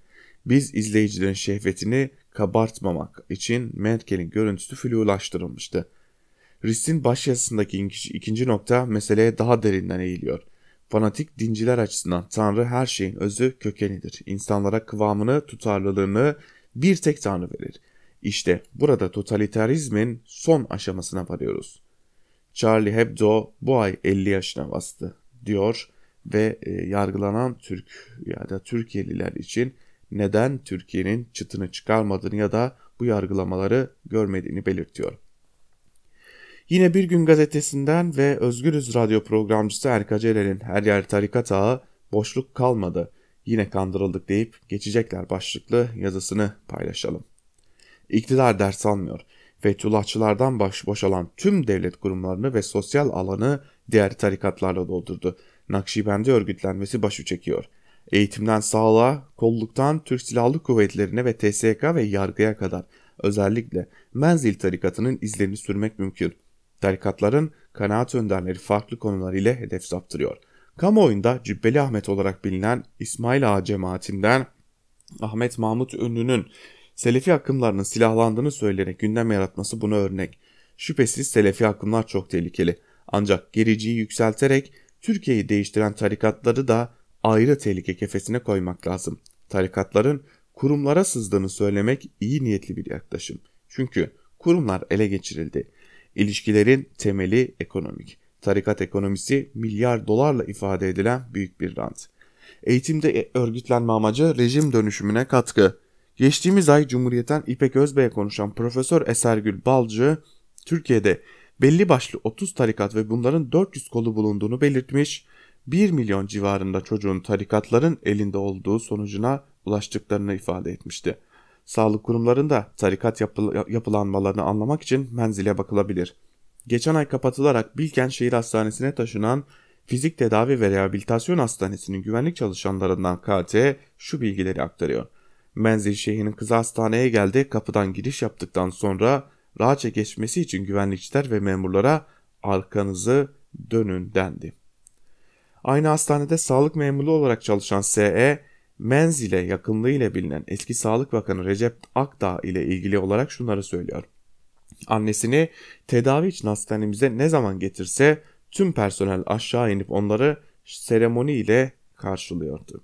Biz izleyicilerin şehvetini kabartmamak için Merkel'in görüntüsü flulaştırılmıştı. Riss'in başyazısındaki ikinci nokta meseleye daha derinden eğiliyor. Fanatik dinciler açısından Tanrı her şeyin özü kökenidir. İnsanlara kıvamını, tutarlılığını bir tek Tanrı verir. İşte burada totalitarizmin son aşamasına varıyoruz. Charlie Hebdo bu ay 50 yaşına bastı diyor ve e, yargılanan Türk ya da Türkiye'liler için neden Türkiye'nin çıtını çıkarmadığını ya da bu yargılamaları görmediğini belirtiyor. Yine Bir Gün Gazetesi'nden ve Özgürüz Radyo programcısı Erka Celal'in Her Yer Tarikat Ağı boşluk kalmadı yine kandırıldık deyip geçecekler başlıklı yazısını paylaşalım. İktidar ders almıyor. Fethullahçılardan baş boşalan tüm devlet kurumlarını ve sosyal alanı diğer tarikatlarla doldurdu. Nakşibendi örgütlenmesi başı çekiyor. Eğitimden sağlığa, kolluktan Türk Silahlı Kuvvetlerine ve TSK ve yargıya kadar özellikle Menzil tarikatının izlerini sürmek mümkün. Tarikatların kanaat önderleri farklı konular ile hedef saptırıyor. Kamuoyunda Cübbeli Ahmet olarak bilinen İsmail Ağa cemaatinden Ahmet Mahmut Ünlü'nün Selefi akımlarının silahlandığını söyleyerek gündem yaratması buna örnek. Şüphesiz Selefi akımlar çok tehlikeli. Ancak gericiyi yükselterek Türkiye'yi değiştiren tarikatları da ayrı tehlike kefesine koymak lazım. Tarikatların kurumlara sızdığını söylemek iyi niyetli bir yaklaşım. Çünkü kurumlar ele geçirildi. İlişkilerin temeli ekonomik. Tarikat ekonomisi milyar dolarla ifade edilen büyük bir rant. Eğitimde örgütlenme amacı rejim dönüşümüne katkı. Geçtiğimiz ay Cumhuriyet'ten İpek Özbey'e konuşan Profesör Esergül Balcı, Türkiye'de belli başlı 30 tarikat ve bunların 400 kolu bulunduğunu belirtmiş, 1 milyon civarında çocuğun tarikatların elinde olduğu sonucuna ulaştıklarını ifade etmişti. Sağlık kurumlarında tarikat yapı yapılanmalarını anlamak için menzile bakılabilir. Geçen ay kapatılarak Bilkent Şehir Hastanesi'ne taşınan Fizik Tedavi ve Rehabilitasyon Hastanesi'nin güvenlik çalışanlarından KT şu bilgileri aktarıyor. Menzil Şeyh'in kızı hastaneye geldi, kapıdan giriş yaptıktan sonra rahatça geçmesi için güvenlikçiler ve memurlara arkanızı dönün dendi. Aynı hastanede sağlık memuru olarak çalışan SE, Menzil'e yakınlığı ile bilinen eski Sağlık Bakanı Recep Akdağ ile ilgili olarak şunları söylüyor. Annesini tedavi için hastanemize ne zaman getirse tüm personel aşağı inip onları seremoni ile karşılıyordu.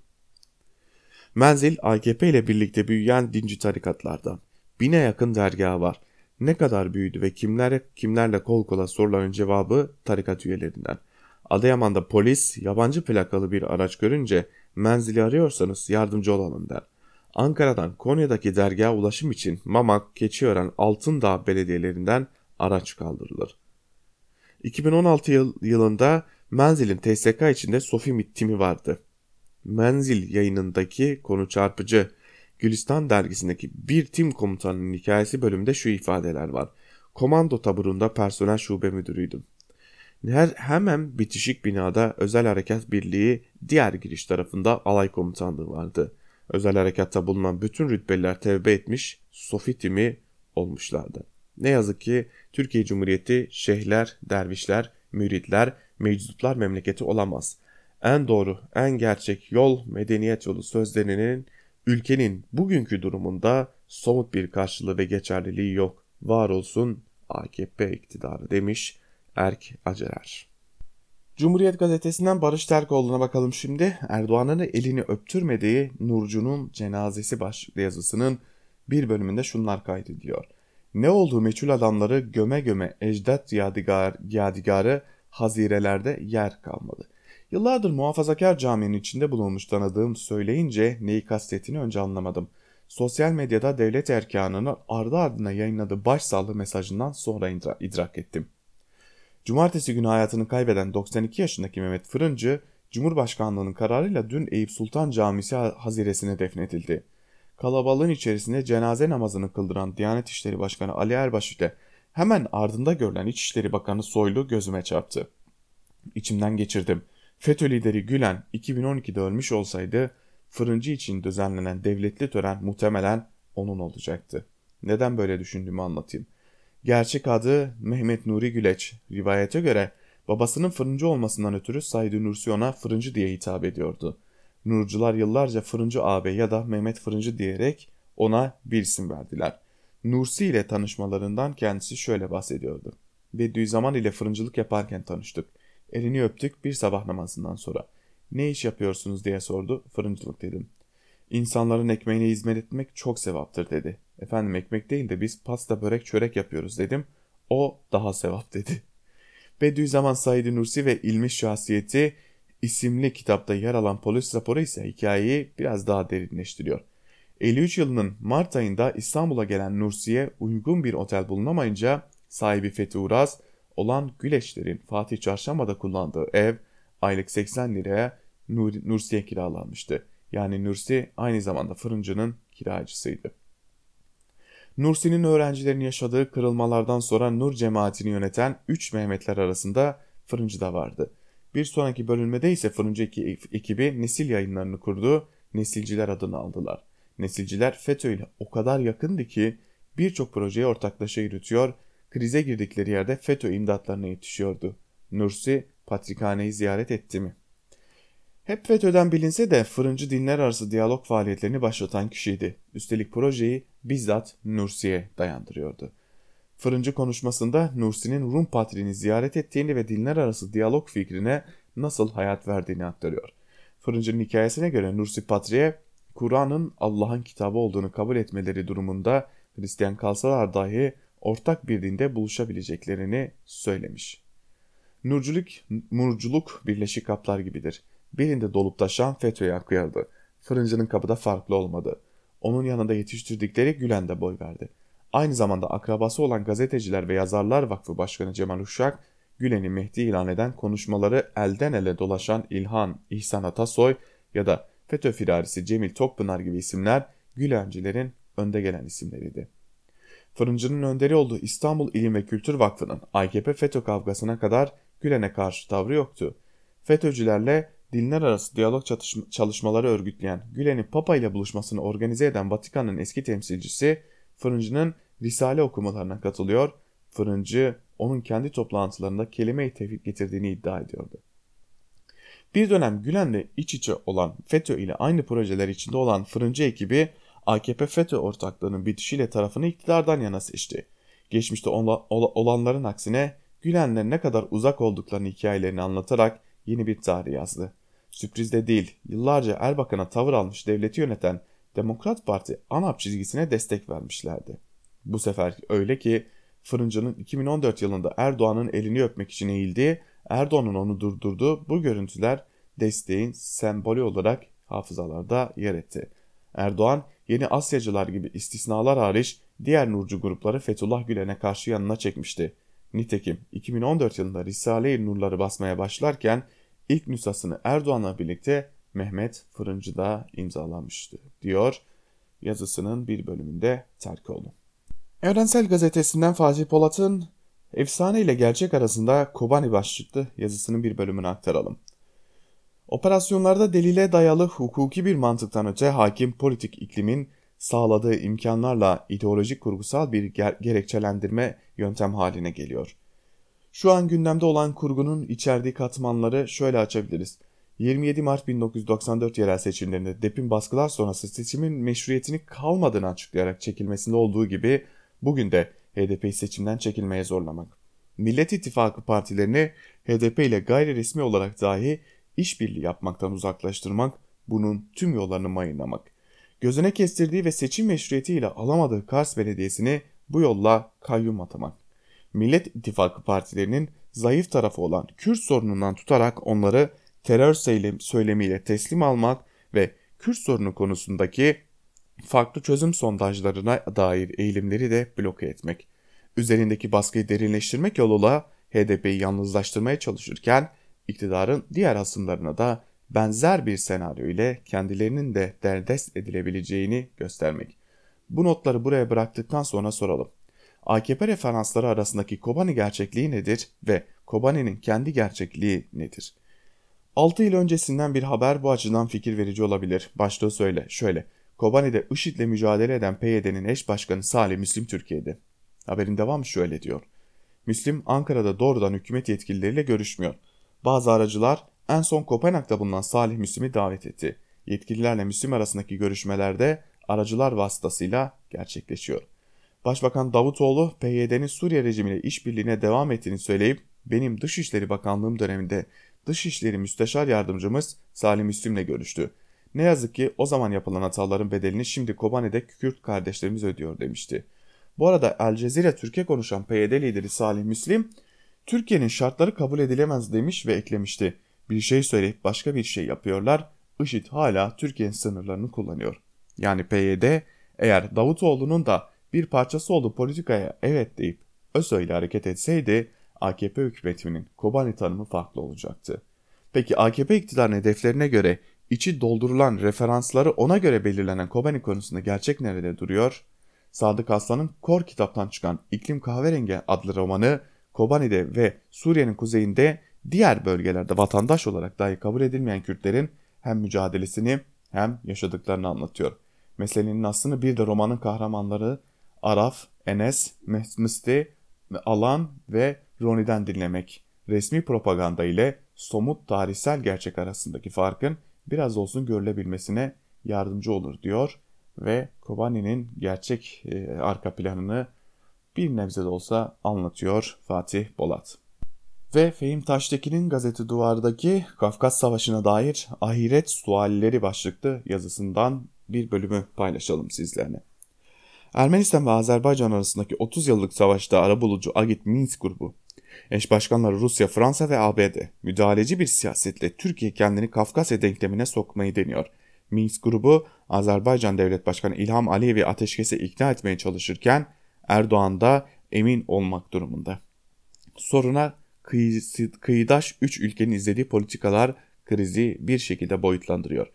Menzil AKP ile birlikte büyüyen dinci tarikatlardan. Bine yakın dergahı var. Ne kadar büyüdü ve kimler, kimlerle kol kola soruların cevabı tarikat üyelerinden. Adıyaman'da polis yabancı plakalı bir araç görünce menzili arıyorsanız yardımcı olalım der. Ankara'dan Konya'daki dergaha ulaşım için Mamak, Keçiören, Altındağ belediyelerinden araç kaldırılır. 2016 yıl, yılında Menzil'in TSK içinde Sofi timi vardı. Menzil yayınındaki konu çarpıcı. Gülistan dergisindeki bir tim komutanının hikayesi bölümünde şu ifadeler var. Komando taburunda personel şube müdürüydüm. Her, hemen bitişik binada özel harekat birliği diğer giriş tarafında alay komutanlığı vardı. Özel harekatta bulunan bütün rütbeliler tevbe etmiş, Sofi timi olmuşlardı. Ne yazık ki Türkiye Cumhuriyeti şeyhler, dervişler, müritler, meczuplar memleketi olamaz. En doğru, en gerçek yol medeniyet yolu sözlerinin ülkenin bugünkü durumunda somut bir karşılığı ve geçerliliği yok. Var olsun AKP iktidarı demiş Erk Acerer. Cumhuriyet gazetesinden Barış Terkoğlu'na bakalım şimdi. Erdoğan'ın elini öptürmediği Nurcu'nun cenazesi başlıklı yazısının bir bölümünde şunlar kaydediyor. Ne olduğu meçhul adamları göme göme ecdat yadigar, yadigarı hazirelerde yer kalmadı. Yıllardır muhafazakar caminin içinde bulunmuş tanıdığım söyleyince neyi kastettiğini önce anlamadım. Sosyal medyada devlet erkanını ardı ardına yayınladığı başsağlığı mesajından sonra idrak ettim. Cumartesi günü hayatını kaybeden 92 yaşındaki Mehmet Fırıncı, Cumhurbaşkanlığının kararıyla dün Eyüp Sultan Camisi haziresine defnedildi. Kalabalığın içerisinde cenaze namazını kıldıran Diyanet İşleri Başkanı Ali Erbaş ile hemen ardında görülen İçişleri Bakanı Soylu gözüme çarptı. İçimden geçirdim. FETÖ lideri Gülen 2012'de ölmüş olsaydı fırıncı için düzenlenen devletli tören muhtemelen onun olacaktı. Neden böyle düşündüğümü anlatayım. Gerçek adı Mehmet Nuri Güleç. Rivayete göre babasının fırıncı olmasından ötürü Said Nursi ona fırıncı diye hitap ediyordu. Nurcular yıllarca Fırıncı ağabey ya da Mehmet Fırıncı diyerek ona bir isim verdiler. Nursi ile tanışmalarından kendisi şöyle bahsediyordu. Bediüzzaman ile fırıncılık yaparken tanıştık. Elini öptük bir sabah namazından sonra. Ne iş yapıyorsunuz diye sordu. Fırıncılık dedim. İnsanların ekmeğine hizmet etmek çok sevaptır dedi. Efendim ekmek değil de biz pasta börek çörek yapıyoruz dedim. O daha sevap *laughs* dedi. Bediüzzaman Said Nursi ve İlmi Şahsiyeti isimli kitapta yer alan polis raporu ise hikayeyi biraz daha derinleştiriyor. 53 yılının Mart ayında İstanbul'a gelen Nursi'ye uygun bir otel bulunamayınca sahibi Fethi Uraz olan Güleşler'in Fatih Çarşamba'da kullandığı ev aylık 80 liraya Nur Nursi'ye kiralanmıştı. Yani Nursi aynı zamanda fırıncının kiracısıydı. Nursi'nin öğrencilerin yaşadığı kırılmalardan sonra Nur cemaatini yöneten 3 Mehmetler arasında fırıncı da vardı. Bir sonraki bölünmede ise fırıncı ekibi nesil yayınlarını kurdu, nesilciler adını aldılar. Nesilciler FETÖ ile o kadar yakındı ki birçok projeye ortaklaşa yürütüyor, krize girdikleri yerde FETÖ imdatlarına yetişiyordu. Nursi patrikhaneyi ziyaret etti mi? Hep FETÖ'den bilinse de fırıncı dinler arası diyalog faaliyetlerini başlatan kişiydi. Üstelik projeyi bizzat Nursi'ye dayandırıyordu. Fırıncı konuşmasında Nursi'nin Rum patrini ziyaret ettiğini ve dinler arası diyalog fikrine nasıl hayat verdiğini aktarıyor. Fırıncının hikayesine göre Nursi Patri'ye Kur'an'ın Allah'ın kitabı olduğunu kabul etmeleri durumunda Hristiyan kalsalar dahi ortak bir dinde buluşabileceklerini söylemiş. Nurculuk, murculuk birleşik kaplar gibidir. Birinde dolup taşan FETÖ'ye akıyordu. Fırıncının kapıda farklı olmadı. Onun yanında yetiştirdikleri Gülen de boy verdi. Aynı zamanda akrabası olan Gazeteciler ve Yazarlar Vakfı Başkanı Cemal Uşak, Gülen'i Mehdi ilan eden konuşmaları elden ele dolaşan İlhan, İhsan Atasoy ya da FETÖ firarisi Cemil Tokpınar gibi isimler Gülencilerin önde gelen isimleriydi. Fırıncının önderi olduğu İstanbul İlim ve Kültür Vakfı'nın AKP FETÖ kavgasına kadar Gülen'e karşı tavrı yoktu. FETÖ'cülerle dinler arası diyalog çalışmaları örgütleyen Gülen'in Papa ile buluşmasını organize eden Vatikan'ın eski temsilcisi Fırıncı'nın Risale okumalarına katılıyor, Fırıncı onun kendi toplantılarında kelime-i tevhid getirdiğini iddia ediyordu. Bir dönem Gülen'le iç içe olan FETÖ ile aynı projeler içinde olan Fırıncı ekibi AKP FETÖ ortaklığının bitişiyle tarafını iktidardan yana seçti. Geçmişte olanların aksine Gülen'le ne kadar uzak olduklarını hikayelerini anlatarak yeni bir tarih yazdı. Sürpriz de değil, yıllarca Erbakan'a tavır almış devleti yöneten Demokrat Parti ANAP çizgisine destek vermişlerdi. Bu sefer öyle ki Fırıncı'nın 2014 yılında Erdoğan'ın elini öpmek için eğildiği, Erdoğan'ın onu durdurduğu bu görüntüler desteğin sembolü olarak hafızalarda yer etti. Erdoğan yeni Asyacılar gibi istisnalar hariç diğer Nurcu grupları Fethullah Gülen'e karşı yanına çekmişti. Nitekim 2014 yılında Risale-i Nurları basmaya başlarken ilk nüshasını Erdoğan'la birlikte Mehmet Fırıncı da imzalamıştı diyor yazısının bir bölümünde Terkoğlu. Evrensel Gazetesi'nden Fatih Polat'ın Efsane ile gerçek arasında Kobani başlıklı yazısının bir bölümünü aktaralım. Operasyonlarda delile dayalı hukuki bir mantıktan öte hakim politik iklimin sağladığı imkanlarla ideolojik kurgusal bir ger- gerekçelendirme yöntem haline geliyor. Şu an gündemde olan kurgunun içerdiği katmanları şöyle açabiliriz. 27 Mart 1994 yerel seçimlerinde DEP'in baskılar sonrası seçimin meşruiyetini kalmadığını açıklayarak çekilmesinde olduğu gibi bugün de HDP'yi seçimden çekilmeye zorlamak. Millet İttifakı partilerini HDP ile gayri resmi olarak dahi işbirliği yapmaktan uzaklaştırmak, bunun tüm yollarını mayınlamak. Gözüne kestirdiği ve seçim meşruiyetiyle alamadığı Kars Belediyesi'ni bu yolla kayyum atamak. Millet İttifakı partilerinin zayıf tarafı olan Kürt sorunundan tutarak onları terör söylemiyle teslim almak ve Kürt sorunu konusundaki farklı çözüm sondajlarına dair eğilimleri de bloke etmek. Üzerindeki baskıyı derinleştirmek yoluyla HDP'yi yalnızlaştırmaya çalışırken iktidarın diğer hasımlarına da benzer bir senaryo ile kendilerinin de derdest edilebileceğini göstermek. Bu notları buraya bıraktıktan sonra soralım. AKP referansları arasındaki Kobani gerçekliği nedir ve Kobani'nin kendi gerçekliği nedir? 6 yıl öncesinden bir haber bu açıdan fikir verici olabilir. Başlığı söyle, şöyle. Kobani'de IŞİD'le mücadele eden PYD'nin eş başkanı Salih Müslim Türkiye'de. Haberin devamı şöyle diyor. Müslim Ankara'da doğrudan hükümet yetkilileriyle görüşmüyor. Bazı aracılar en son Kopenhag'da bulunan Salih Müslim'i davet etti. Yetkililerle Müslim arasındaki görüşmelerde aracılar vasıtasıyla gerçekleşiyor. Başbakan Davutoğlu PYD'nin Suriye rejimiyle işbirliğine devam ettiğini söyleyip benim Dışişleri Bakanlığım döneminde Dışişleri Müsteşar Yardımcımız Salih Müslim'le görüştü. Ne yazık ki o zaman yapılan hataların bedelini şimdi Kobani'de Kürt kardeşlerimiz ödüyor demişti. Bu arada El Cezire Türkiye konuşan PYD lideri Salih Müslim, Türkiye'nin şartları kabul edilemez demiş ve eklemişti. Bir şey söyleyip başka bir şey yapıyorlar, IŞİD hala Türkiye'nin sınırlarını kullanıyor. Yani PYD eğer Davutoğlu'nun da bir parçası olduğu politikaya evet deyip ÖSO ile hareket etseydi AKP hükümetinin Kobani tanımı farklı olacaktı. Peki AKP iktidar hedeflerine göre içi doldurulan referansları ona göre belirlenen Kobani konusunda gerçek nerede duruyor? Sadık Aslan'ın Kor kitaptan çıkan İklim Kahverengi adlı romanı Kobani'de ve Suriye'nin kuzeyinde diğer bölgelerde vatandaş olarak dahi kabul edilmeyen Kürtlerin hem mücadelesini hem yaşadıklarını anlatıyor. Meselenin aslını bir de romanın kahramanları Araf, Enes, Mehmisti, Alan ve Roni'den dinlemek. Resmi propaganda ile somut tarihsel gerçek arasındaki farkın biraz olsun görülebilmesine yardımcı olur diyor ve Kobani'nin gerçek e, arka planını bir nebze de olsa anlatıyor Fatih Bolat. Ve Fehim Taştekin'in gazete duvardaki Kafkas Savaşı'na dair ahiret sualleri başlıklı yazısından bir bölümü paylaşalım sizlerle. Ermenistan ve Azerbaycan arasındaki 30 yıllık savaşta arabulucu Agit Minsk grubu, eş başkanları Rusya, Fransa ve ABD müdahaleci bir siyasetle Türkiye kendini Kafkasya denklemine sokmayı deniyor. Minsk grubu Azerbaycan Devlet Başkanı İlham Aliyev'i ateşkese ikna etmeye çalışırken Erdoğan da emin olmak durumunda. Soruna kıyısı, kıyıdaş 3 ülkenin izlediği politikalar krizi bir şekilde boyutlandırıyor.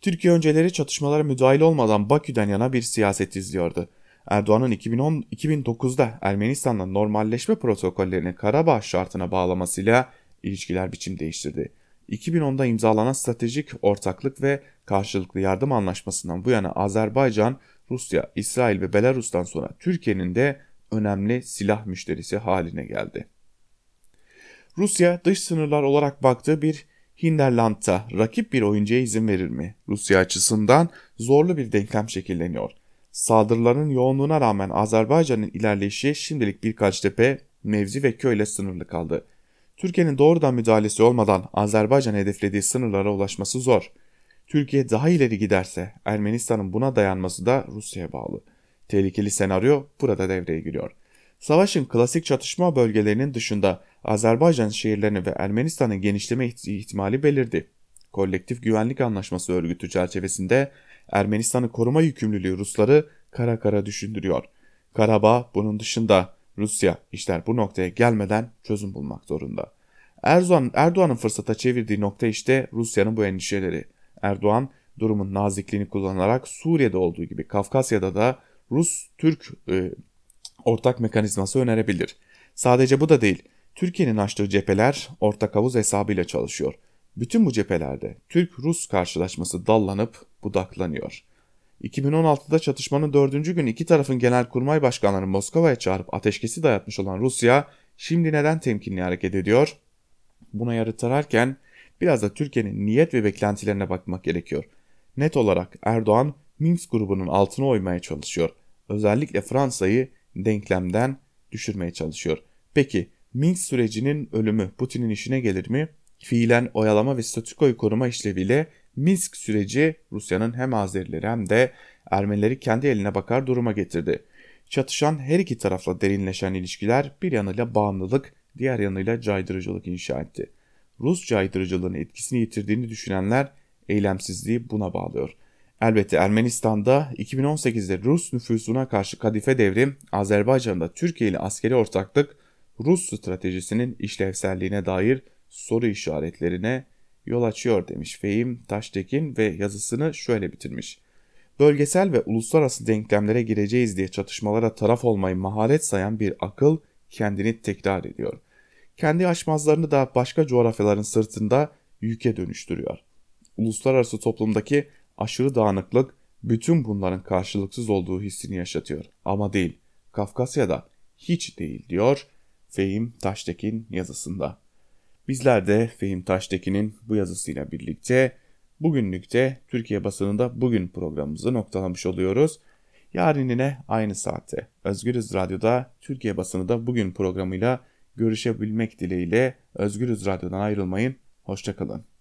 Türkiye önceleri çatışmalara müdahil olmadan Bakü'den yana bir siyaset izliyordu. Erdoğan'ın 2010 2009'da Ermenistan'la normalleşme protokollerini Karabağ şartına bağlamasıyla ilişkiler biçim değiştirdi. 2010'da imzalanan stratejik ortaklık ve karşılıklı yardım anlaşmasından bu yana Azerbaycan, Rusya, İsrail ve Belarus'tan sonra Türkiye'nin de önemli silah müşterisi haline geldi. Rusya dış sınırlar olarak baktığı bir Hinterland'da rakip bir oyuncuya izin verir mi? Rusya açısından zorlu bir denklem şekilleniyor. Saldırıların yoğunluğuna rağmen Azerbaycan'ın ilerleyişi şimdilik birkaç tepe, mevzi ve köyle sınırlı kaldı. Türkiye'nin doğrudan müdahalesi olmadan Azerbaycan hedeflediği sınırlara ulaşması zor. Türkiye daha ileri giderse Ermenistan'ın buna dayanması da Rusya'ya bağlı. Tehlikeli senaryo burada devreye giriyor. Savaşın klasik çatışma bölgelerinin dışında Azerbaycan şehirlerini ve Ermenistan'ın genişleme ihtimali belirdi. Kolektif Güvenlik Anlaşması örgütü çerçevesinde Ermenistan'ın koruma yükümlülüğü Rusları kara kara düşündürüyor. Karabağ bunun dışında Rusya işler bu noktaya gelmeden çözüm bulmak zorunda. Erdoğan, Erdoğan'ın fırsata çevirdiği nokta işte Rusya'nın bu endişeleri. Erdoğan durumun nazikliğini kullanarak Suriye'de olduğu gibi Kafkasya'da da Rus-Türk e, ortak mekanizması önerebilir. Sadece bu da değil. Türkiye'nin açtığı cepheler ortak havuz hesabıyla çalışıyor. Bütün bu cephelerde Türk-Rus karşılaşması dallanıp budaklanıyor. 2016'da çatışmanın dördüncü gün iki tarafın genelkurmay başkanları Moskova'ya çağırıp ateşkesi dayatmış olan Rusya şimdi neden temkinli hareket ediyor? Buna ararken biraz da Türkiye'nin niyet ve beklentilerine bakmak gerekiyor. Net olarak Erdoğan Minsk grubunun altına oymaya çalışıyor. Özellikle Fransa'yı denklemden düşürmeye çalışıyor. Peki Minsk sürecinin ölümü Putin'in işine gelir mi? Fiilen oyalama ve statükoyu koruma işleviyle Minsk süreci Rusya'nın hem Azerileri hem de Ermenileri kendi eline bakar duruma getirdi. Çatışan her iki tarafla derinleşen ilişkiler bir yanıyla bağımlılık, diğer yanıyla caydırıcılık inşa etti. Rus caydırıcılığının etkisini yitirdiğini düşünenler eylemsizliği buna bağlıyor. Elbette Ermenistan'da 2018'de Rus nüfusuna karşı kadife devrim, Azerbaycan'da Türkiye ile askeri ortaklık Rus stratejisinin işlevselliğine dair soru işaretlerine yol açıyor demiş Fehim Taştekin ve yazısını şöyle bitirmiş. Bölgesel ve uluslararası denklemlere gireceğiz diye çatışmalara taraf olmayı maharet sayan bir akıl kendini tekrar ediyor. Kendi aşmazlarını da başka coğrafyaların sırtında yüke dönüştürüyor. Uluslararası toplumdaki aşırı dağınıklık bütün bunların karşılıksız olduğu hissini yaşatıyor. Ama değil, Kafkasya'da hiç değil diyor Fehim Taştekin yazısında. Bizler de Fehim Taştekin'in bu yazısıyla birlikte bugünlükte Türkiye basınında bugün programımızı noktalamış oluyoruz. Yarın yine aynı saatte Özgürüz Radyo'da Türkiye basını da bugün programıyla görüşebilmek dileğiyle Özgürüz Radyo'dan ayrılmayın. Hoşçakalın.